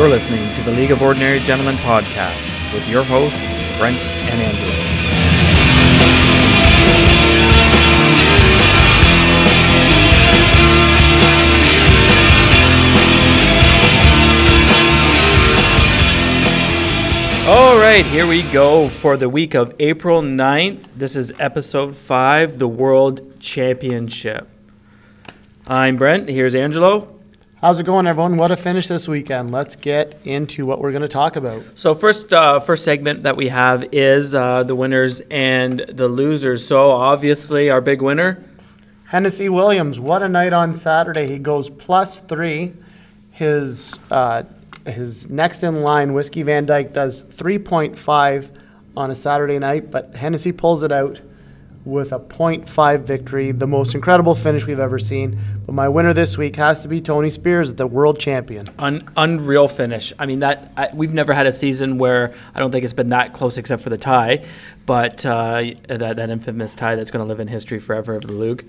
You're listening to the League of Ordinary Gentlemen podcast with your hosts, Brent and Andrew. All right, here we go for the week of April 9th. This is episode 5, the World Championship. I'm Brent. Here's Angelo. How's it going, everyone? What a finish this weekend. Let's get into what we're going to talk about. So first, uh, first segment that we have is uh, the winners and the losers. So obviously, our big winner, Hennessy Williams, what a night on Saturday. He goes plus three. His uh, his next in line, Whiskey Van Dyke, does 3.5 on a Saturday night, but Hennessy pulls it out with a 0.5 victory, the most incredible finish we've ever seen. But my winner this week has to be Tony Spears, the world champion. un- unreal finish. I mean that I, we've never had a season where I don't think it's been that close, except for the tie, but uh, that that infamous tie that's going to live in history forever of the league.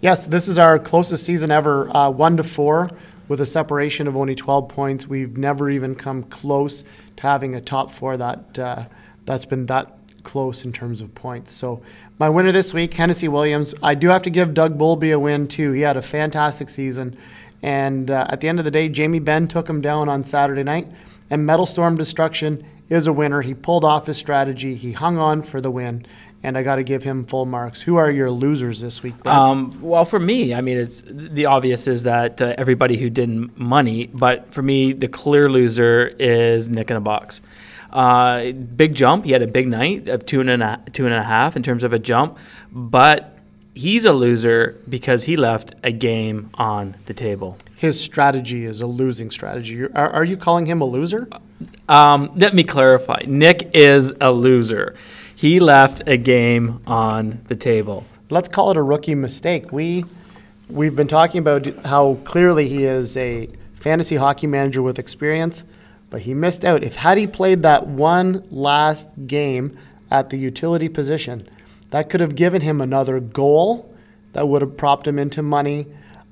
Yes, this is our closest season ever, uh, one to four, with a separation of only 12 points. We've never even come close to having a top four that uh, that's been that close in terms of points. So my winner this week, Hennessy Williams. I do have to give Doug Bowlby a win too. He had a fantastic season, and uh, at the end of the day, Jamie Benn took him down on Saturday night, and Metal Storm Destruction is a winner. He pulled off his strategy. He hung on for the win. And I got to give him full marks. Who are your losers this week? Um, well, for me, I mean, it's the obvious is that uh, everybody who didn't money, but for me, the clear loser is Nick in a box. Uh, big jump. He had a big night of two and a two and a half in terms of a jump, but he's a loser because he left a game on the table. his strategy is a losing strategy. Are, are you calling him a loser? Um, let me clarify. Nick is a loser. He left a game on the table. Let's call it a rookie mistake. We we've been talking about how clearly he is a fantasy hockey manager with experience, but he missed out. If had he played that one last game at the utility position, that could have given him another goal that would have propped him into money.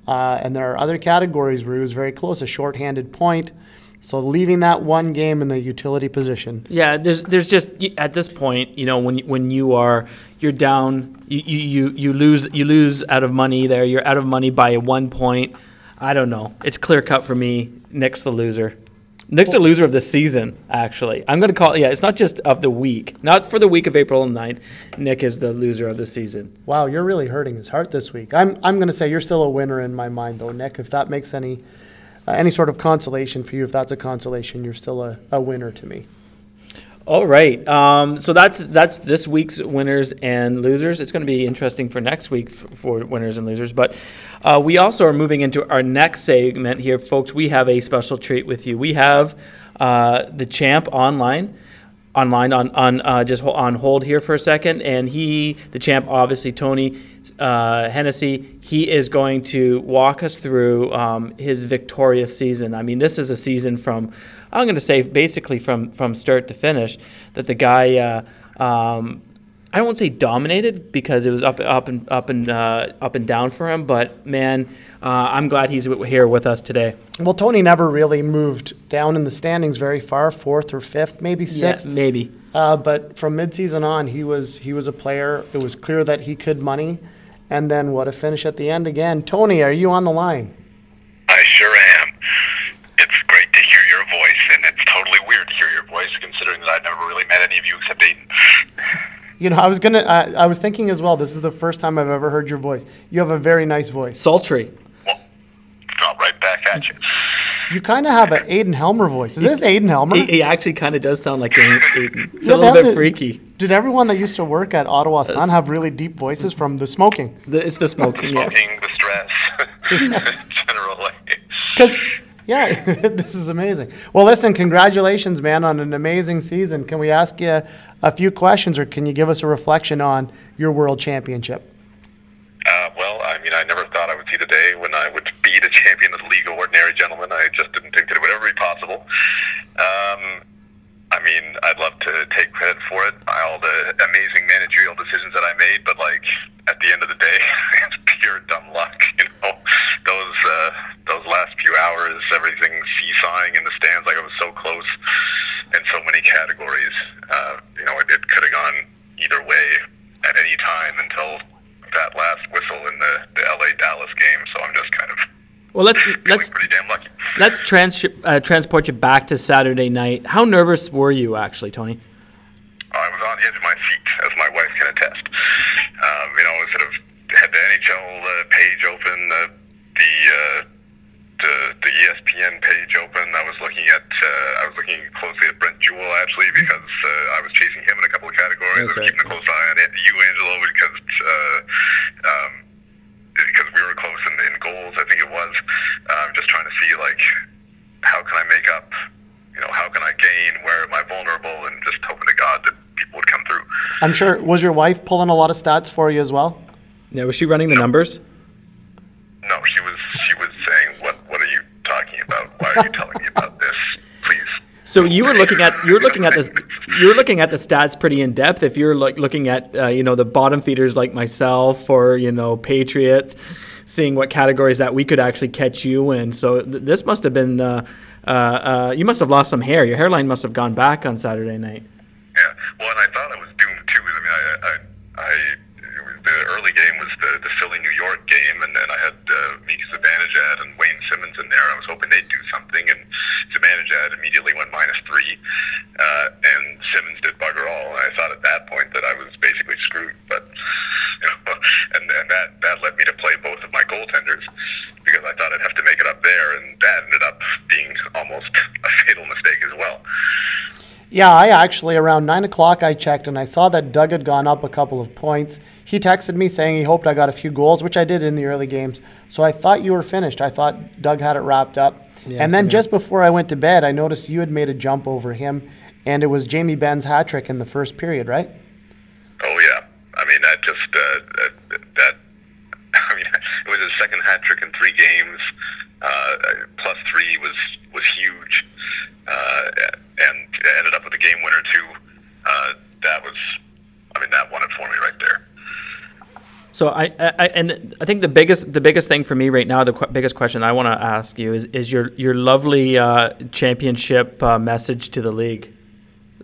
Uh, and there are other categories where he was very close, a shorthanded point. So leaving that one game in the utility position, Yeah, there's there's just at this point, you know, when when you are you're down, you you you, lose you lose out of money there. You're out of money by one point. I don't know. It's clear cut for me. Nick's the loser. Nick's the loser of the season. Actually, I'm going to call. it, Yeah, it's not just of the week. Not for the week of April 9th. Nick is the loser of the season. Wow, you're really hurting his heart this week. I'm I'm going to say you're still a winner in my mind, though, Nick. If that makes any uh, any sort of consolation for you, if that's a consolation, you're still a, a winner to me. All right. Um, so that's that's this week's winners and losers. It's going to be interesting for next week f- for winners and losers. But uh, we also are moving into our next segment here, folks. We have a special treat with you. We have uh, the champ online. Online on on uh, just ho- on hold here for a second, and he, the champ, obviously Tony uh, Hennessy, he is going to walk us through um, his victorious season. I mean, this is a season from I'm going to say basically from from start to finish that the guy uh, um, I don't want to say dominated because it was up up and up and uh, up and down for him, but man, uh, I'm glad he's here with us today. Well, Tony never really moved down in the standings very far, fourth or fifth, maybe sixth. Yeah, maybe. Uh, but from midseason on, he was he was a player. It was clear that he could money, and then what a finish at the end again. Tony, are you on the line? I sure am. It's great to hear your voice, and it's totally weird to hear your voice, considering that I've never really met any of you except Aiden. You know, I was gonna. I I was thinking as well. This is the first time I've ever heard your voice. You have a very nice voice. Sultry. Well, not right back at you. You kind of have an Aiden Helmer voice. Is this Aiden Helmer? He, he actually kind of does sound like Aiden. Aiden. It's Yeah, a little bit the- freaky. Did everyone that used to work at Ottawa Sun have really deep voices from the smoking? The, it's the smoking. Yeah. Smoking, the stress, generally. Because, yeah, this is amazing. Well, listen, congratulations, man, on an amazing season. Can we ask you a few questions or can you give us a reflection on your world championship? Uh, well, I mean, I never thought I would see the day when I would be the champion of the League of Ordinary Gentlemen. I just didn't think that it would ever be possible. Um, I mean, I'd love to take credit for it, all the amazing managerial decisions that I made, but like at the end of the day, it's pure dumb luck few hours, everything seesawing in the stands. Like I was so close in so many categories. Uh, you know, it, it could have gone either way at any time until that last whistle in the, the LA Dallas game. So I'm just kind of well. Let's let's let's trans- uh, transport you back to Saturday night. How nervous were you actually, Tony? ESPN page open. I was looking at uh, I was looking closely at Brent Jewell actually because uh, I was chasing him in a couple of categories. That's I was right. keeping a close eye on it. you, Angelo, because uh, um, because we were close in, in goals. I think it was. Um, just trying to see like how can I make up. You know, how can I gain? Where am I vulnerable? And just hoping to God that people would come through. I'm sure, was your wife pulling a lot of stats for you as well? Yeah, was she running the numbers? No, she was she was saying, "What what are you talking about? Why are you telling me about this? Please." So you were looking at you were looking at this you were looking at the stats pretty in depth. If you're like looking at uh, you know the bottom feeders like myself or you know Patriots, seeing what categories that we could actually catch you in. So th- this must have been uh, uh, uh, you must have lost some hair. Your hairline must have gone back on Saturday night. Yeah. Well, and I thought I was doomed too. I mean, I, I, I the early game was the the Philly New York game, and then I had uh, Mika Zibanejad and Wayne Simmonds in there. I was hoping they'd do something, and immediately went minus three, uh, and Simmonds did bugger all. And I thought at that point that I was basically screwed. But you know, and, and that that led me to play both of my goaltenders because I thought I'd have to make it up there, and that ended up being almost a fatal mistake as well. Yeah, I actually, around 9 o'clock, I checked and I saw that Doug had gone up a couple of points. He texted me saying he hoped I got a few goals, which I did in the early games. So I thought you were finished. I thought Doug had it wrapped up. Yeah, and then I. just before I went to bed, I noticed you had made a jump over him, and it was Jamie Benn's hat trick in the first period, right? Oh yeah, I mean that just uh, that, that I mean it was his second hat trick in three games. Uh, plus three was was huge, uh, and ended up with a game winner too. Uh, that was, I mean, that won it for me right there. So I, I and I think the biggest the biggest thing for me right now, the qu- biggest question I want to ask you is is your your lovely uh, championship uh, message to the league.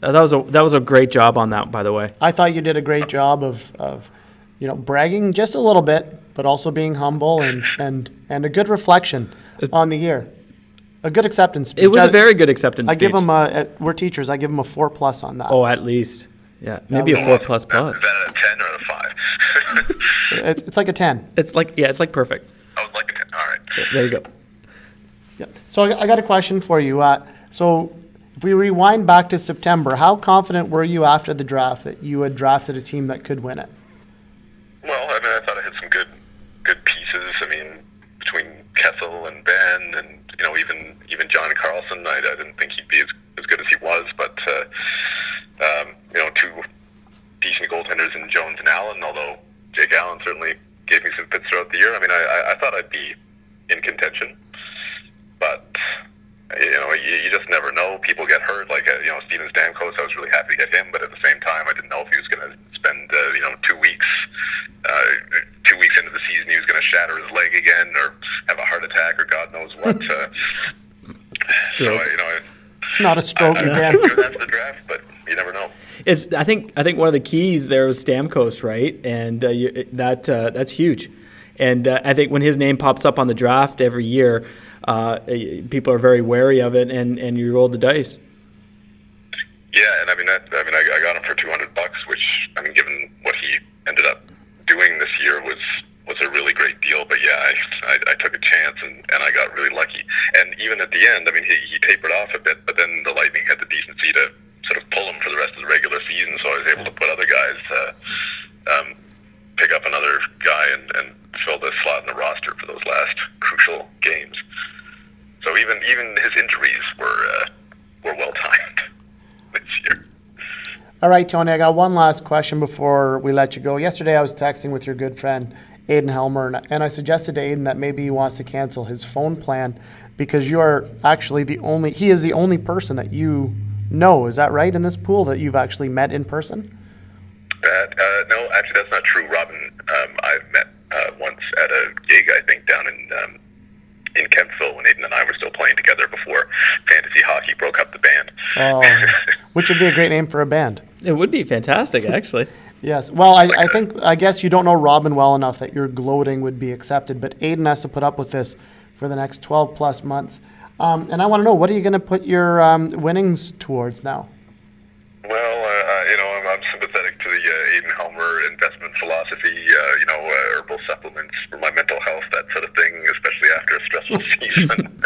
Uh, that was a that was a great job on that, by the way. I thought you did a great job of, of you know, bragging just a little bit, but also being humble and, and, and a good reflection on the year. A good acceptance speech. It was I- a very good acceptance. I give speech. them a, a- we're teachers, I give them a four plus on that. Oh, at least. Yeah, maybe a four plus Is plus. a ten or a five? It's, it's like a 10. It's like yeah, it's like perfect. I was like a ten. All right. There you go. Yeah. So I, I got a question for you. Uh, so if we rewind back to September, how confident were you after the draft that you had drafted a team that could win it? Well, I mean, I thought I had some good, good pieces. I mean, between Kessel and Benn, and you know, even even John Carlson, I, I didn't think he'd be as, as good as he was. But uh, um, you know, two decent goaltenders in Jones and Allen. Although Jake Allen certainly gave me some fits throughout the year. I mean, I, I, I thought I'd be in contention, but you know, you, you just never know. People get hurt. Like uh, you know, Steven Stamkos, I was really happy to get him, but at the same time, I didn't know if he was going to spend uh, you know two weeks, uh, two weeks into the season, he was going to shatter his leg again or have a heart attack or God knows what. uh, so you know, Not a stroke I, again. I'm sure that's the draft, but you never know. It's I think I think one of the keys there was Stamkos, right? And uh, you, that uh, that's huge. And uh, I think when his name pops up on the draft every year, uh, people are very wary of it, and, and you roll the dice. Yeah, and I mean that. I mean, I, I got him for two hundred bucks, which I mean, given what he ended up doing this year, was was a really great deal. But yeah, I, I, I took a chance and, and I got really lucky. And even at the end, I mean, he, he tapered off a bit, but then the Lightning had the decency to sort of pull him for the rest of the regular season. So I was able to put other guys, uh, um, pick up another guy and, and fill the slot in the roster for those last crucial games. So even even his injuries were uh, were well timed this year. All right, Tony, I got one last question before we let you go. Yesterday, I was texting with your good friend, Aiden Helmer, and- and I suggested to Aiden that maybe he wants to cancel his phone plan because you are actually the only, he is the only person that you know. Is that right in this pool that you've actually met in person? That, uh, no, actually, that's not true. Robin, um, I've met uh, once at a gig, I think, down in um, in Kempsville when Aiden and I were still playing together before fantasy hockey broke up the band. Oh, which would be a great name for a band. It would be fantastic, actually. Yes. Well, I, I think, I guess you don't know Robin well enough that your gloating would be accepted, but Aiden has to put up with this for the next 12 plus months. Um, and I want to know, what are you going to put your um, winnings towards now? Well, uh, you know, I'm, I'm sympathetic to the uh, Aiden Helmer investment philosophy. Uh, you know, uh, herbal supplements for my mental health, that sort of thing, especially after a stressful season.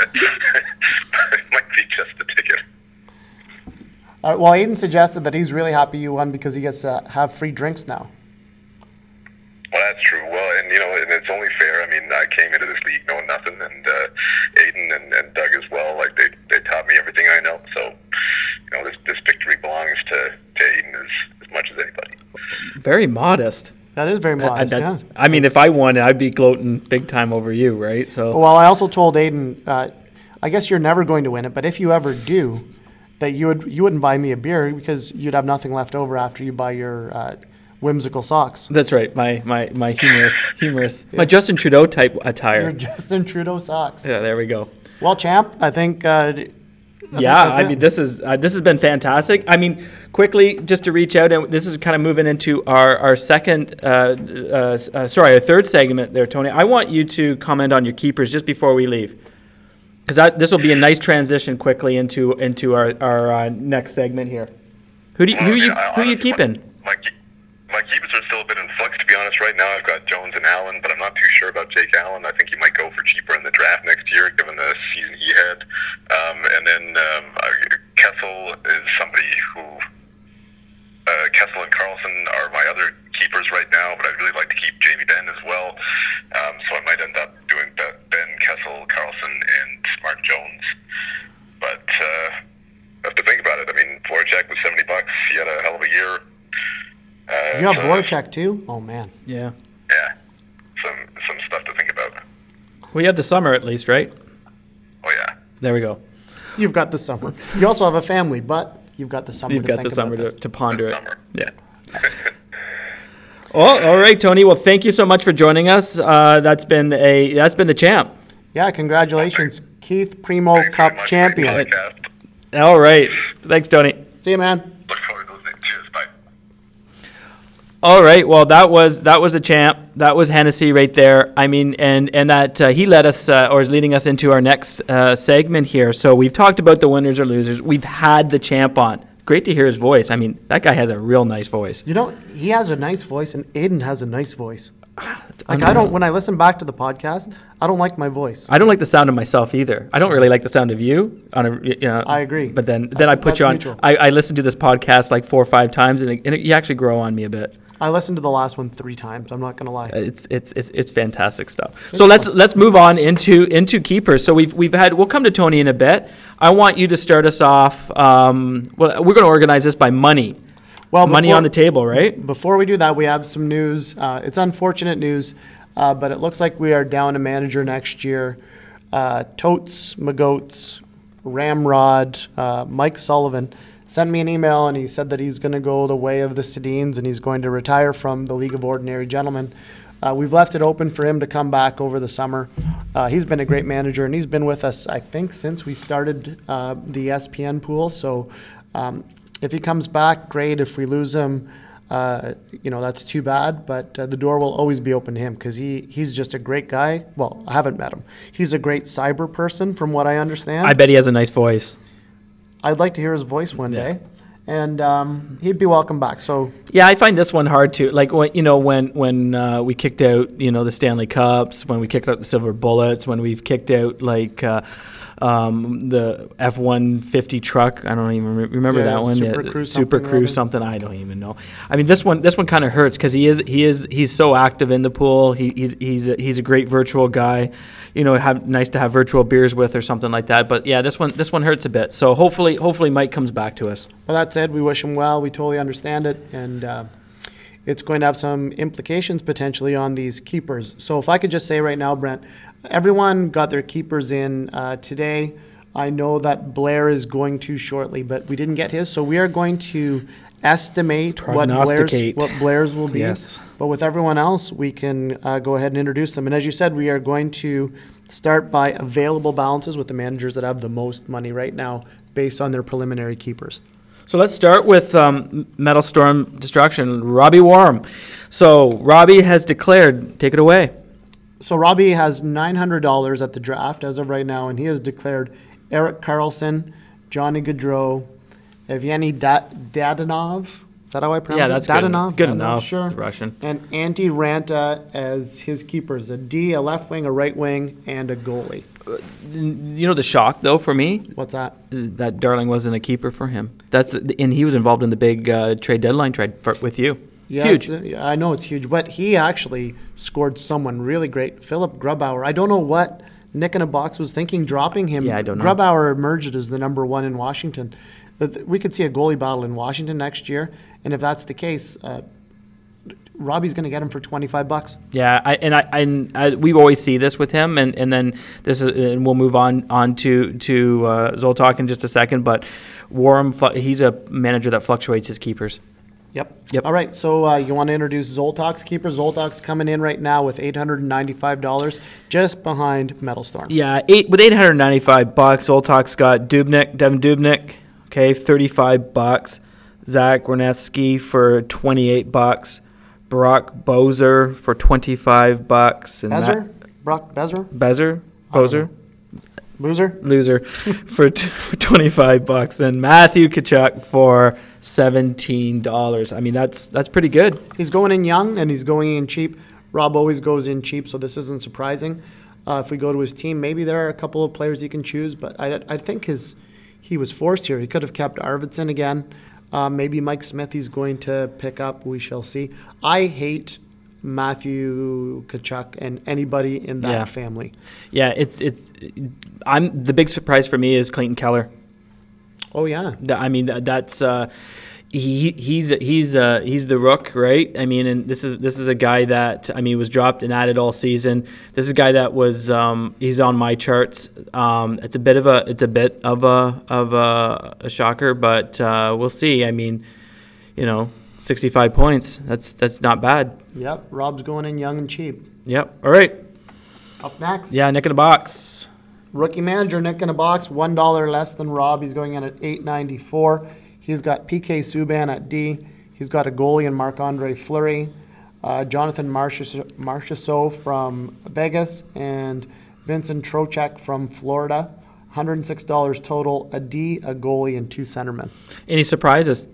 it might be just the ticket. Uh, well, Aiden suggested that he's really happy you won because he gets to have free drinks now. Well, that's true. Well, and you know, and it's only fair. I mean, I came into this league knowing nothing, and uh, Aiden and, and Doug as well. Like they, they taught me everything I know. So, you know, this this victory belongs to, to Aiden as, as much as anybody. Very modest. That is very Uh, modest, yeah. I mean, if I won, I'd be gloating big time over you, right? So Well, I also told Aiden, uh, I guess you're never going to win it, but if you ever do, that you would you wouldn't buy me a beer because you'd have nothing left over after you buy your uh, whimsical socks. that's right. My my my humorous humorous my Justin Trudeau type attire. Your Justin Trudeau socks. yeah, there we go. Well, champ, I think. Uh, d- I think yeah, that's I it. mean, this is uh, this has been fantastic. I mean, quickly just to reach out, and this is kind of moving into our our second, uh, uh, uh, sorry, our third segment there, Tony. I want you to comment on your keepers just before we leave, because this will be a nice transition quickly into into our our uh, next segment here. Who do you, who Well, I you mean, I who you honestly- keeping? My, keepers are still a bit in flux, to be honest. Right now, I've got Jones and Allen, but I'm not too sure about Jake Allen. I think he might go for cheaper in the draft next year, given the season he had. Um, and then um, uh, Kessel is somebody who. Uh, Kessel and Carlson are my other keepers right now, but I'd really like to keep Jamie Benn as well. Um, so I might end up doing Benn, Kessel, Carlson, and Smart Jones. But uh, I have to think about it. I mean, Voracek was 70 bucks. He had a hell of a year. Uh, you have so- Voracek too. Oh man, Yeah, Yeah, some some stuff to think about. we have the summer at least, right? Oh yeah. There we go. you've got the summer. You also have a family, but you've got the summer. You've to got think the summer to, to ponder it. Summer. Yeah. Well, all right, Tony. Well, thank you so much for joining us. Uh, that's been a that's been the champ. Yeah, congratulations, Keith Primo Thanks Cup champion. All right. Thanks, Tony. See you, man. Look forward to listening. Cheers. Bye. All right. Well, that was that was the champ. That was Hennessy right there. I mean, and and that uh, he led us uh, or is leading us into our next uh, segment here. So we've talked about the winners or losers. We've had the champ on. Great to hear his voice. I mean, that guy has a real nice voice. You know, he has a nice voice, and Aiden has a nice voice. Like. I don't when I listen back to the podcast, I don't like my voice. I don't like the sound of myself either. I don't really like the sound of you. On a, you know, I agree. But then, then That's- I put that's you on. mutual. I, I listened to this podcast like four or five times, and, it, and it, you actually grow on me a bit. I listened to the last one three times. I'm not gonna lie. It's it's it's, it's fantastic stuff. So let's let's move on into into keepers. So we've we've had we'll come to Tony in a bit. I want you to start us off. Um, well, we're going to organize this by money. Well, money before- on the table, right? Before we do that, we have some news. Uh, it's unfortunate news, uh, but it looks like we are down a manager next year. Uh, Totes, Magoats, Ramrod, uh, Mike Sullivan sent me an email and he said that he's going to go the way of the Sedins and he's going to retire from the League of Ordinary Gentlemen. Uh, we've left it open for him to come back over the summer. Uh, he's been a great manager and he's been with us, I think, since we started uh, the SPN pool. So um, if he comes back, great. If we lose him, uh, you know, that's too bad. But uh, the door will always be open to him because he, he's just a great guy. Well, I haven't met him. He's a great cyber person, from what I understand. I bet he has a nice voice. I'd like to hear his voice one Yeah. day. And um, he'd be welcome back. So Yeah, I find this one hard too. Like when you know when when uh, we kicked out you know the Stanley Cups, when we kicked out the Silver Bullets, when we've kicked out like. Uh, um, the F one fifty truck. I don't even re- remember Yeah, that one. Super the Cruise Super something Cruise something. I don't even know. I mean, this one this one kind of hurts because he is he is he's so active in the pool. He, he's he's a, he's a great virtual guy. You know, have nice to have virtual beers with or something like that. But yeah, this one this one hurts a bit. So hopefully hopefully Mike comes back to us. Well, that said, we wish him well. We totally understand it, and uh, it's going to have some implications potentially on these keepers. So if I could just say right now, Brent, everyone got their keepers in uh, today. I know that Blair is going to shortly, but we didn't get his, so we are going to estimate what Blair's, what Blair's will be. Yes. But with everyone else, we can uh, go ahead and introduce them. And as you said, we are going to start by available balances with the managers that have the most money right now based on their preliminary keepers. So let's start with um, Metal Storm Destruction, Robbie Warm. So Robbie has declared, take it away. So Robbie has nine hundred dollars at the draft as of right now, and he has declared Erik Karlsson, Johnny Gaudreau, Evgeny Da- Dadonov. Is that how I pronounce Yeah, it? that's good. Dadonov. Good Dadonov, enough. Sure. Russian. And Antti Raanta as his keepers: a D, a left wing, a right wing, and a goalie. You know the shock though for me What's that? that Darling wasn't a keeper for him. That's and he was involved in the big uh, trade deadline trade for, with you. Yes, Huge. uh, I know it's huge, but he actually scored someone really great, Philip Grubauer. I don't know what Nick in a Box was thinking dropping him. Yeah, I don't know. Grubauer emerged as the number one in Washington. We could see a goalie battle in Washington next year, and if that's the case, uh, Robbie's going to get him for twenty five bucks. Yeah, I, and I and I, we always see this with him, and, and then this is, and we'll move on on to to uh, Zoltok in just a second. But Warren, he's a manager that fluctuates his keepers. Yep. Yep. All right. So uh, you want to introduce Zoltok's keeper? Zoltok's coming in right now with eight hundred and ninety five dollars, just behind Metal Storm. Yeah, eight with eight hundred ninety five bucks. Zoltok's got Dubnyk, Devan Dubnyk, okay, thirty five bucks. Zach Gronetsky for twenty eight bucks. Brock Boeser for twenty five bucks. And Bezer, Matt- Brock Bezer, Bezer, Bozer. loser. loser for t- for 25 bucks and Matthew Tkachuk for $17. I mean that's that's pretty good. He's going in young and he's going in cheap. Rob always goes in cheap, so this isn't surprising. Uh, if we go to his team, maybe there are a couple of players he can choose, but I, I think his he was forced here. He could have kept Arvidsson again. Uh, maybe Mike Smith he's going to pick up. We shall see. I hate Matthew Tkachuk and anybody in that Yeah. family. Yeah, it's it's I'm the big surprise for me is Clayton Keller. Oh yeah, I mean that, that's uh he he's he's uh he's the rook, right? I mean, and this is this is a guy that I mean was dropped and added all season. This is a guy that was um he's on my charts. Um, it's a bit of a it's a bit of a of a, a shocker, but uh, we'll see. I mean, you know, 65 points. That's that's not bad. yep. Rob's going in young and cheap. Yep. All right. Up next, Yeah, Nick in the box. Rookie manager Nick in a box, one dollar less than Rob. He's going in at eight ninety four. He's got PK Subban at D. He's got a goalie in Marc Andre Fleury, uh, Jonathan Marchessault from Vegas, and Vincent Trocheck from Florida. $106 total, a D, a goalie, and two centermen. Any surprises?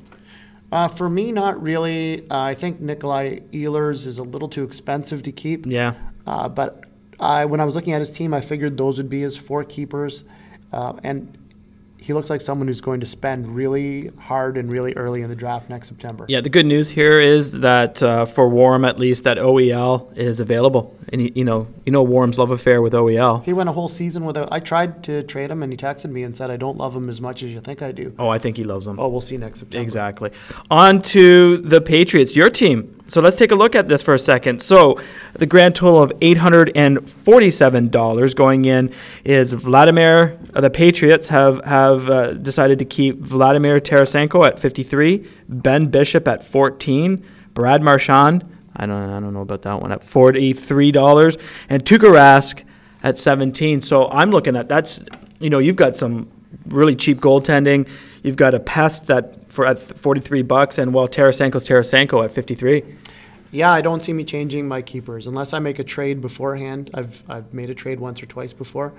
Uh, for me, not really. Uh, I think Nikolai Ehlers is a little too expensive to keep. Yeah. Uh, but I, when I was looking at his team, I figured those would be his four keepers. Uh, and he looks like someone who's going to spend really hard and really early in the draft next September. Yeah, the good news here is that uh, for Warm at least that OEL is available, and he, you know you know Warm's love affair with OEL. He went a whole season without. I tried to trade him, and he texted me and said, "I don't love him as much as you think I do." Oh, I think he loves him. Oh, we'll see next September. Exactly. On to the Patriots, your team. So let's take a look at this for a second. So the grand total of $847 going in is Vladimir. Uh, the Patriots have have uh, decided to keep Vladimir Tarasenko at 53, Ben Bishop at 14, Brad Marchand. I don't I don't know about that one at $43, and Tuukka Rask at 17. So I'm looking at that's you know you've got some really cheap goaltending. You've got a pest that for at 43 bucks, and well, Tarasenko's Tarasenko at 53. Yeah, I don't see me changing my keepers unless I make a trade beforehand. I've I've made a trade once or twice before.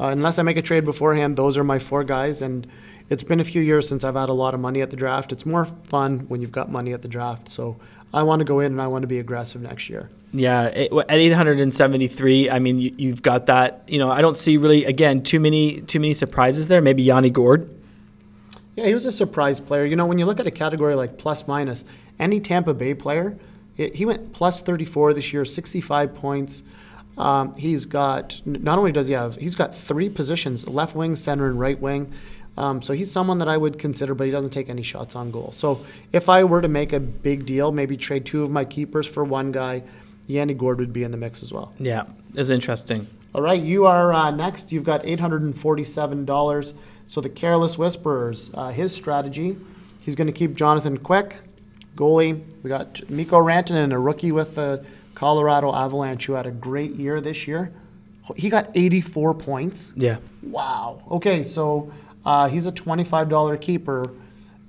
Uh, unless I make a trade beforehand, those are my four guys. And it's been a few years since I've had a lot of money at the draft. It's more fun when you've got money at the draft. So I want to go in and I want to be aggressive next year. Yeah, it, at 873, I mean, you, you've got that. You know, I don't see really again too many too many surprises there. Maybe Yanni Gourde. Yeah, he was a surprise player. You know, when you look at a category like plus minus, any Tampa Bay player, it, he went plus 34 this year, 65 points. Um, he's got, not only does he have, he's got three positions left wing, center, and right wing. Um, so he's someone that I would consider, but he doesn't take any shots on goal. So if I were to make a big deal, maybe trade two of my keepers for one guy, Yanni Gourde would be in the mix as well. Yeah, it's interesting. All right, you are uh, next. You've got $847. So the Careless Whisperers, uh, his strategy, he's going to keep Jonathan Quick, goalie. We got Mikko Rantanen, a rookie with the Colorado Avalanche, who had a great year this year. He got 84 points. Yeah, Wow. Okay, so uh, he's a $25 keeper.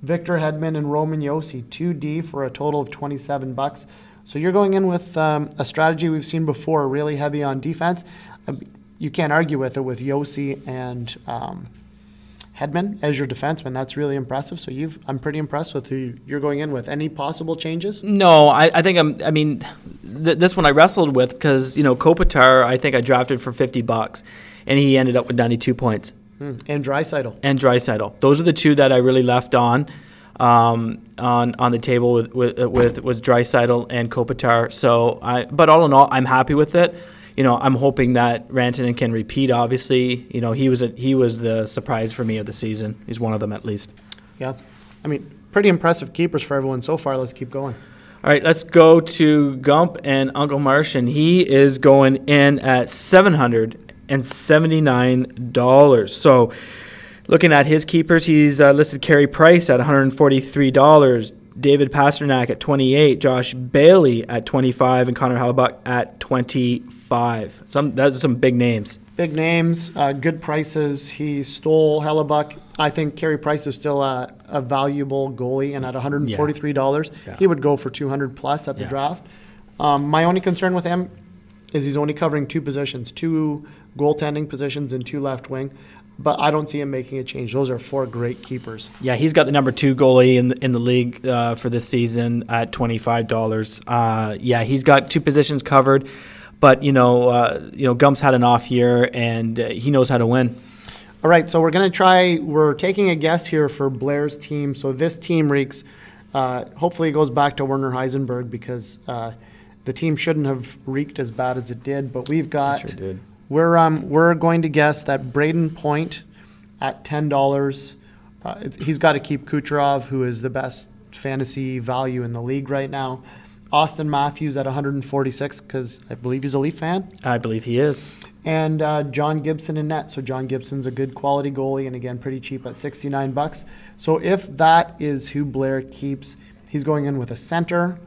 Victor Hedman and Roman Josi, 2D for a total of 27 bucks. So you're going in with um, a strategy we've seen before, really heavy on defense. Um, You can't argue with it with Yossi and um, Hedman as your defenseman. That's really impressive. So you've, I'm pretty impressed with who you're going in with. Any possible changes? No, I, I think I'm. I mean, th- this one I wrestled with because you know Kopitar. I think I drafted for fifty bucks, and he ended up with ninety two points. Hmm. And Draisaitl. And Draisaitl. Those are the two that I really left on, um, on on the table with with with was Draisaitl and Kopitar. So I, but all in all, I'm happy with it. You know, I'm hoping that Rantanen can repeat. Obviously, you know, he was a, he was the surprise for me of the season. He's one of them at least. Yeah. I mean, pretty impressive keepers for everyone so far. Let's keep going. All right, let's go to Gump and Uncle Marsh, and he is going in at seven hundred and seventy nine dollars. So, looking at his keepers, he's uh, listed Carey Price at one hundred forty three dollars, David Pastrnak at twenty eight, Josh Bailey at twenty five, and Connor Hellebuyck at twenty five. Some that's some big names. Big names, uh, good prices. He stole Hellebuck. I think Carey Price is still a, a valuable goalie, and at $143, Yeah. he would go for 200 plus at the Yeah. draft. Um, my only concern with him is he's only covering two positions, two goaltending positions and two left wing. But I don't see him making a change. Those are four great keepers. Yeah, he's got the number two goalie in the, in the league uh, for this season at twenty five dollars. Uh, yeah, he's got two positions covered, but you know, uh, you know, Gump's had an off year and uh, he knows how to win. All right, so we're going to try, we're taking a guess here for Blair's team. So this team reeks, uh, hopefully it goes back to Werner Heisenberg because uh, the team shouldn't have reeked as bad as it did. But we've got, Sure did. we're, um, we're going to guess that Brayden Point at $10. Uh, he's got to keep Kucherov, who is the best fantasy value in the league right now. Auston Matthews at 146 because I believe he's a Leaf fan I believe he is. and uh, John Gibson in net. So John Gibson's a good quality goalie, and again, pretty cheap at 69 bucks. So if that is who Blair keeps, he's going in with a center,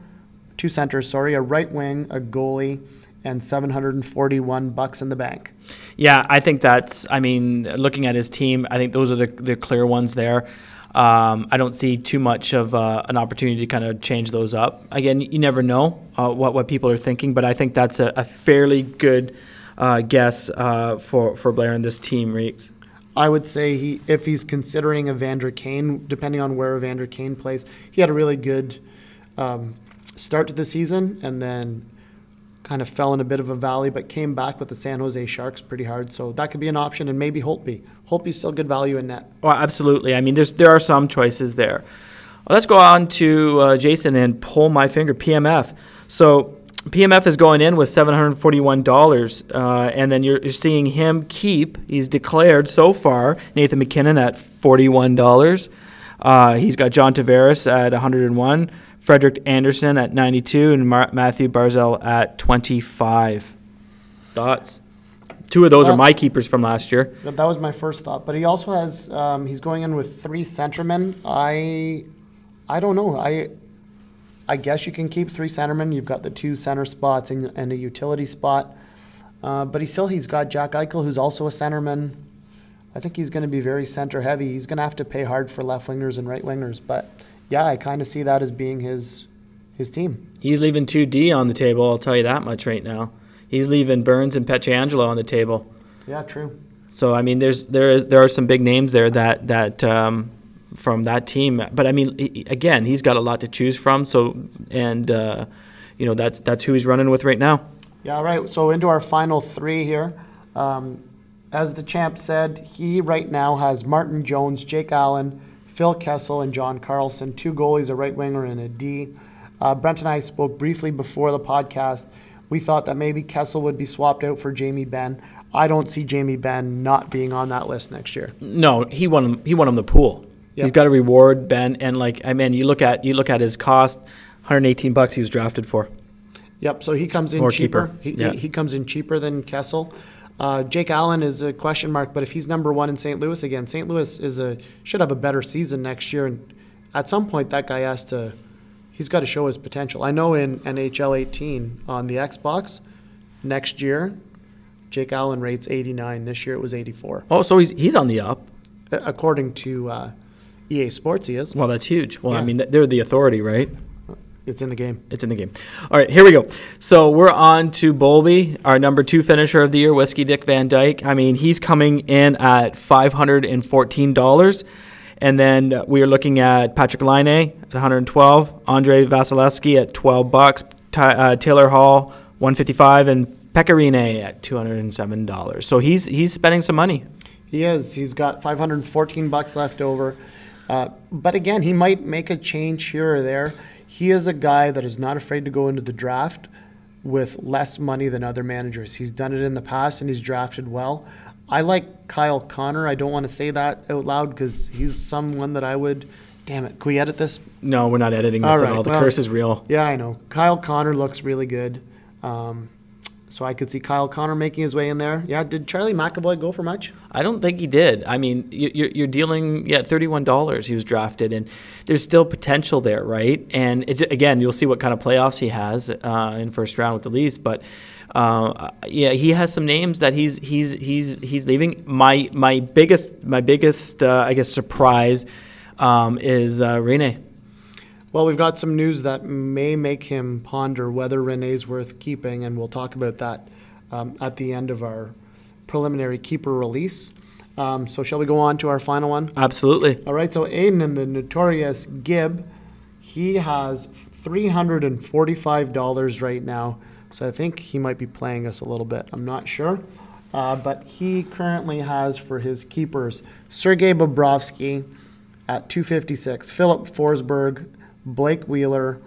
two centers, sorry, a right wing, a goalie, and 741 bucks in the bank. Yeah, I think that's. I mean, looking at his team, I think those are the the clear ones there. Um, I don't see too much of uh, an opportunity to kind of change those up. Again, you never know uh, what what people are thinking, but I think that's a, a fairly good uh, guess uh, for for Blair and this team. Reeks. I would say he, if he's considering Evander Kane, depending on where Evander Kane plays, he had a really good um, start to the season and then kind of fell in a bit of a valley, but came back with the San Jose Sharks pretty hard. So that could be an option, and maybe Holtby. Holtby's still good value in net. Well, absolutely. I mean, there's there are some choices there. Well, let's go on to uh, Jason and pull my finger. PMF. So PMF is going in with seven hundred forty-one dollars, uh, and then you're, you're seeing him keep. He's declared so far Nathan MacKinnon at forty-one dollars. Uh, he's got John Tavares at one hundred and one, Frederik Andersen at ninety-two, and Mar- Mathew Barzal at twenty-five. Thoughts? Two of those are my keepers from last year. That that was my first thought. But he also has um, he's going in with three centermen. I I don't know. I I guess you can keep three centermen. You've got the two center spots and, and a utility spot. Uh, but he still he's got Jack Eichel, who's also a centerman. I think he's going to be very center heavy. He's going to have to pay hard for left wingers and right wingers. But yeah, I kind of see that as being his his team. He's leaving 2D on the table, I'll tell you that much right now. He's leaving Burns and Pietrangelo on the table. Yeah, true. So I mean, there's there is there are some big names there that that um, from that team. But I mean, he- again, he's got a lot to choose from. So and uh, you know that's that's who he's running with right now. Yeah, right. So into our final three here. Um, as the champ said, he right now has Martin Jones, Jake Allen, Phil Kessel, and John Carlson, two goalies, a right winger, and a D. Uh, Brent and I spoke briefly before the podcast. We thought that maybe Kessel would be swapped out for Jamie Benn. I don't see Jamie Benn not being on that list next year. No, he won him. He won him the pool. Yeah. He's got to reward Benn, and like I mean, you look at you look at his cost, 118 bucks he was drafted for. Yep. So he comes in Or cheaper. cheaper, He, yeah. he, he comes in cheaper than Kessel. Uh, Jake Allen is a question mark, but if he's number one in St. Louis again, St. Louis is a should have a better season next year, and at some point that guy has to. He's got to show his potential. I know in NHL 18 on the Xbox next year, Jake Allen rates 89. This year it was 84, Oh, so he's he's on the up. According to uh, EA Sports. He is. Well, that's huge. Well, I mean, they're the authority, right? It's in the game. It's in the game. All right, here we go. So we're on to Bowlby, our number two finisher of the year, Whiskey Dick Van Dyke. I mean, he's coming in at five hundred and fourteen dollars, and then we are looking at Patrik Laine at one hundred and twelve, Andrei Vasilevskiy at twelve bucks, Ty, uh, Taylor Hall one fifty five, and Pekka Rinne at two hundred and seven dollars. So he's he's spending some money. He is. He's got 514 bucks left over. Uh, but again, he might make a change here or there. He is a guy that is not afraid to go into the draft with less money than other managers. He's done it in the past and he's drafted well. I like Kyle Connor. I don't want to say that out loud because he's someone that I would. Damn it. Can we edit this? No, we're not editing this All at all. The well- curse is real. Yeah, I know. Kyle Connor looks really good. Um, so I could see Kyle Connor making his way in there. Yeah, did Charlie McAvoy go for much? I don't think he did. I mean, you- you're, you're dealing, yeah, thirty-one dollars. He was drafted, and there's still potential there, right? And it, again, you'll see what kind of playoffs he has uh, in first round with the Leafs, but. Uh, yeah, he has some names that he's he's he's he's leaving. My my biggest my biggest uh, I guess surprise um, is uh, Rinne. Well, we've got some news that may make him ponder whether Rinne's worth keeping, and we'll talk about that um, at the end of our preliminary keeper release. Um, so, shall we go on to our final one? Absolutely. All right, so Aiden and the notorious Gib, he has $345 right now. So I think he might be playing us a little bit. I'm not sure. Uh, but he currently has for his keepers Sergei Bobrovsky at 256, Filip Forsberg, Blake Wheeler,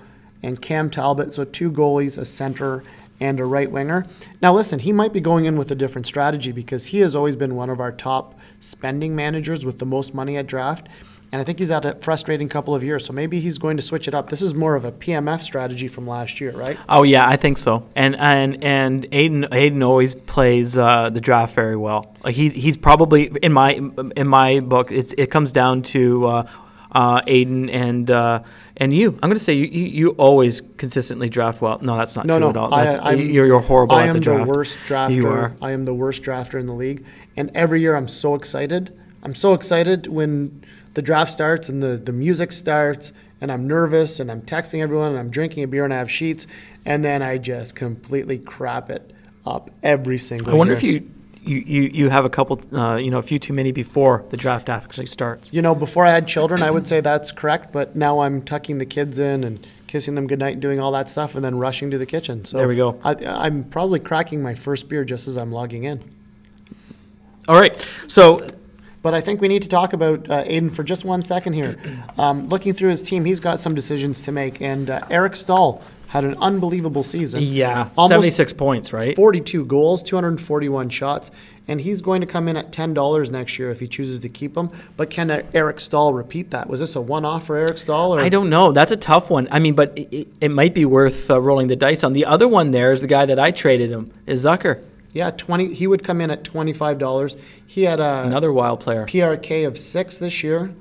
and Cam Talbot. So two goalies, a center, and a right winger. Now, listen, he might be going in with a different strategy because he has always been one of our top spending managers with the most money at draft. And I think he's had a frustrating couple of years. So maybe he's going to switch it up. This is more of a PMF strategy from last year, right? Oh yeah, I think so. And and and Aiden Aiden always plays uh, the draft very well. Like he's he's probably in my in my book. It's it comes down to uh, uh, Aiden and uh, and you. I'm going to say you, you you always consistently draft well. No, that's not No, true no, at all. I, That's, I'm, you're you're horrible I at am the draft. worst drafter. You are. I am the worst drafter in the league, and every year I'm so excited. I'm so excited when the draft starts and the, the music starts, and I'm nervous and I'm texting everyone and I'm drinking a beer and I have sheets, and then I just completely crap it up every single. Year. I wonder year. if you. You, you, you have a couple, uh, you know, a few too many before the draft actually starts. You know, before I had children, I would say that's correct, but now I'm tucking the kids in and kissing them goodnight and doing all that stuff and then rushing to the kitchen. So There we go. I, I'm probably cracking my first beer just as I'm logging in. All right, so But I think we need to talk about uh, Aiden for just one second here. Um, looking through his team, he's got some decisions to make, and uh, Eric Staal had an unbelievable season. yeah, Almost 76 points, right? 42 goals, 241 shots, and he's going to come in at $10 next year if he chooses to keep him. But can Eric Staal repeat that? Was this a one-off for Eric Staal? Or? I don't know. That's a tough one. I mean, but it, it, might be worth uh, rolling the dice on. The other one there is the guy that I traded him, is Zucker, Yeah, 20. He would come in at $25. He had a another wild player. PRK of six this year.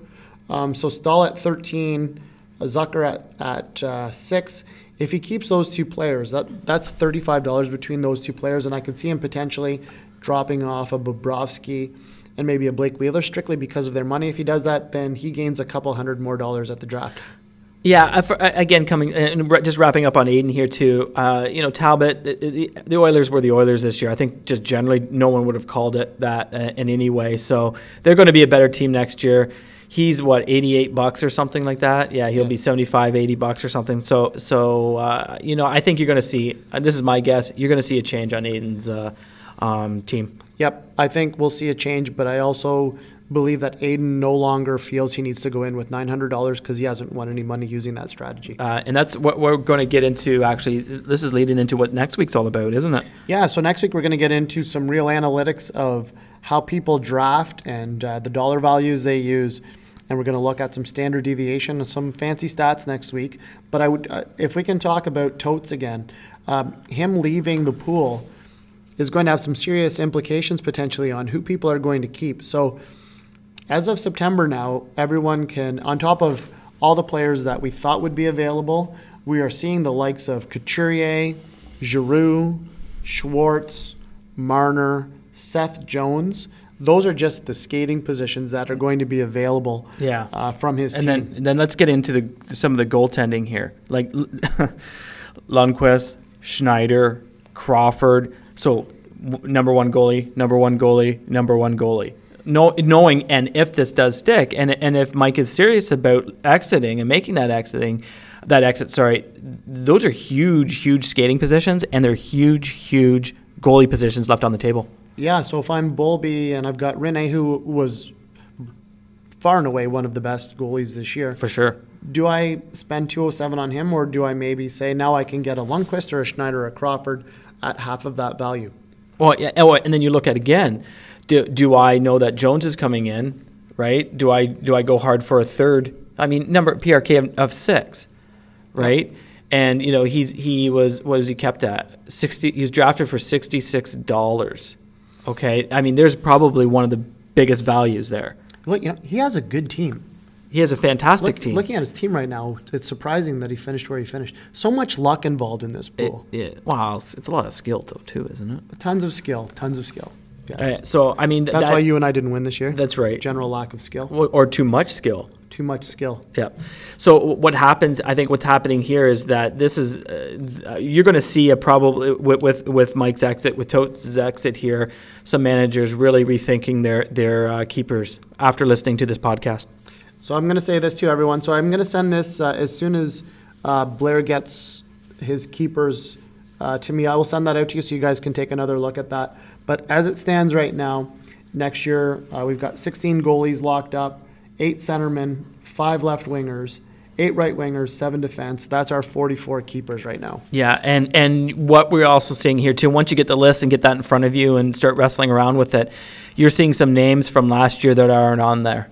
Um, so Staal at 13, uh, Zucker at, at uh, six. If he keeps those two players, that that's $35 between those two players, and I could see him potentially dropping off a Bobrovsky and maybe a Blake Wheeler strictly because of their money. If he does that, then he gains a couple hundred more dollars at the draft. Yeah, uh, again, coming and just wrapping up on Aiden here too. Uh, you know, Talbot, the Oilers were the Oilers this year. I think just generally no one would have called it that uh, in any way. So they're going to be a better team next year. He's what 88 bucks or something like that. Yeah, he'll be 75, 80 bucks or something. So so uh, you know, I think you're going to see. And this is my guess. You're going to see a change on Aiden's uh, um, team. Yep, I think we'll see a change, but I also believe that Aiden no longer feels he needs to go in with $900 because he hasn't won any money using that strategy. Uh, and that's what we're going to get into. Actually, this is leading into what next week's all about, isn't it? Yeah, so next week we're going to get into some real analytics of how people draft and uh, the dollar values they use. And we're going to look at some standard deviation and some fancy stats next week. But I would, uh, if we can talk about Totes again, um, him leaving the pool is going to have some serious implications potentially on who people are going to keep. So as of September now, everyone can, on top of all the players that we thought would be available, we are seeing the likes of Couturier, Giroux, Schwartz, Marner, Seth Jones. Those are just the skating positions that are going to be available Yeah. uh, from his And team. And then, then let's get into the some of the goaltending here, like Lundqvist, Schneider, Crawford. So w- number one goalie, number one goalie, number one goalie. No, knowing and if this does stick, and and if Mike is serious about exiting and making that exiting, that exit, sorry, those are huge, huge skating positions, and they're huge, huge goalie positions left on the table. Yeah, so if I'm Bolby and I've got Rinne, who was far and away one of the best goalies this year, For sure. do I spend 207 on him or do I maybe say now I can get a Lundqvist or a Schneider or a Crawford at half of that value? Well, yeah, and then you look at again. Do, do I know that Jones is coming in? Right? Do I do I go hard for a third? I mean, number PRK of, of six, right? And you know he's he was what was he kept at sixty? He was drafted for sixty six dollars. Okay, I mean there's probably one of the biggest values there. Look, you know, he has a good team. He has a fantastic Look, team. Looking at his team right now, it's surprising that he finished where he finished. So much luck involved in this It- pool. yeah, wow, it's, it's a lot of skill though too, isn't it? Tons of skill, tons of skill. Yes. Uh, so I mean th- That's that- why you and I didn't win this year. That's right. General lack of skill. or, or too much skill. Too much skill. Yeah. So what happens? I think what's happening here is that this is uh, you're going to see a probably with, with with Mike's exit, with Totes' exit here, some managers really rethinking their their uh, keepers after listening to this podcast. So I'm going to say this to everyone. So I'm going to send this uh, as soon as uh, Blair gets his keepers uh, to me. I will send that out to you so you guys can take another look at that. But as it stands right now, next year uh, we've got 16 goalies locked up, eight centermen, five left wingers, eight right wingers, seven defense. That's our 44 keepers right now. Yeah, and and what we're also seeing here too. Once you get the list and get that in front of you and start wrestling around with it, you're seeing some names from last year that aren't on there.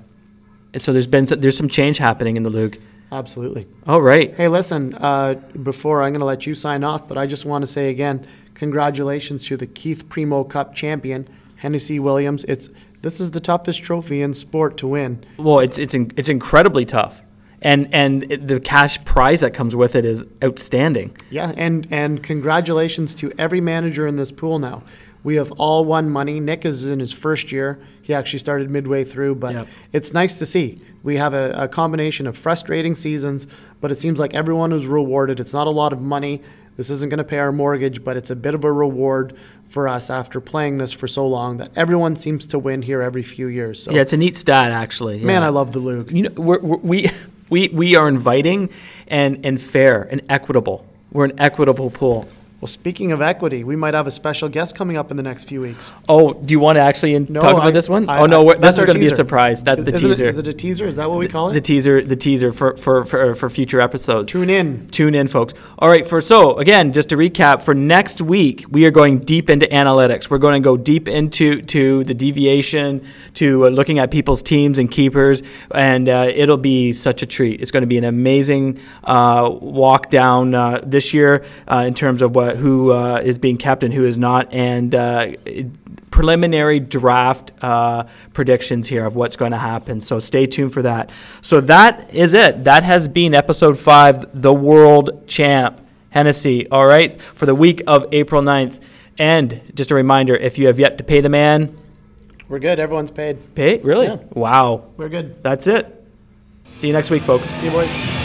And so there's been some, there's some change happening in the league. Absolutely. All right. Hey, listen, uh, before I'm going to let you sign off, but I just want to say again, congratulations to the Keith Primo Cup champion, Hennessy Williams. It's This is the toughest trophy in sport to win. Well, it's it's in, it's incredibly tough, and and it- the cash prize that comes with it is outstanding. Yeah, and, and congratulations to every manager in this pool now. We have all won money. Nick is in his first year. He actually started midway through, but Yep. it's nice to see. We have a, a combination of frustrating seasons, but it seems like everyone is rewarded. It's not a lot of money. This isn't going to pay our mortgage, but it's a bit of a reward for us after playing this for so long that everyone seems to win here every few years. So, Yeah, it's a neat stat actually. man, yeah. I love the LOOG. You know, we're, we're, we we we are inviting and and fair and equitable. We're an equitable pool. Well, speaking of equity, we might have a special guest coming up in the next few weeks. Oh, do you want to actually in, No, talk about I- this one? I- oh no, I- we're, this that's is our going to be a teaser. surprise. That's the Is teaser. It, is it a teaser? Is that what we call it? the teaser, the teaser for for, for, for future episodes. Tune in. Tune in, folks. All right, for so again, just to recap, for next week we are going deep into analytics. We're going to go deep into to the deviation, to uh, looking at people's teams and keepers, and uh, it'll be such a treat. It's going to be an amazing uh, walk down uh, this year uh, in terms of what who uh, is being kept and who is not, and. Uh, preliminary draft uh, predictions here of what's going to happen. So stay tuned for that. So that is it. That has been episode five, The World Champ, Hennessy. All right, for the week of April 9th. And just a reminder if you have yet to pay the man, We're good. Everyone's paid. Paid? Really? Yeah. Wow. We're good. That's it. See you next week, folks. See you, boys.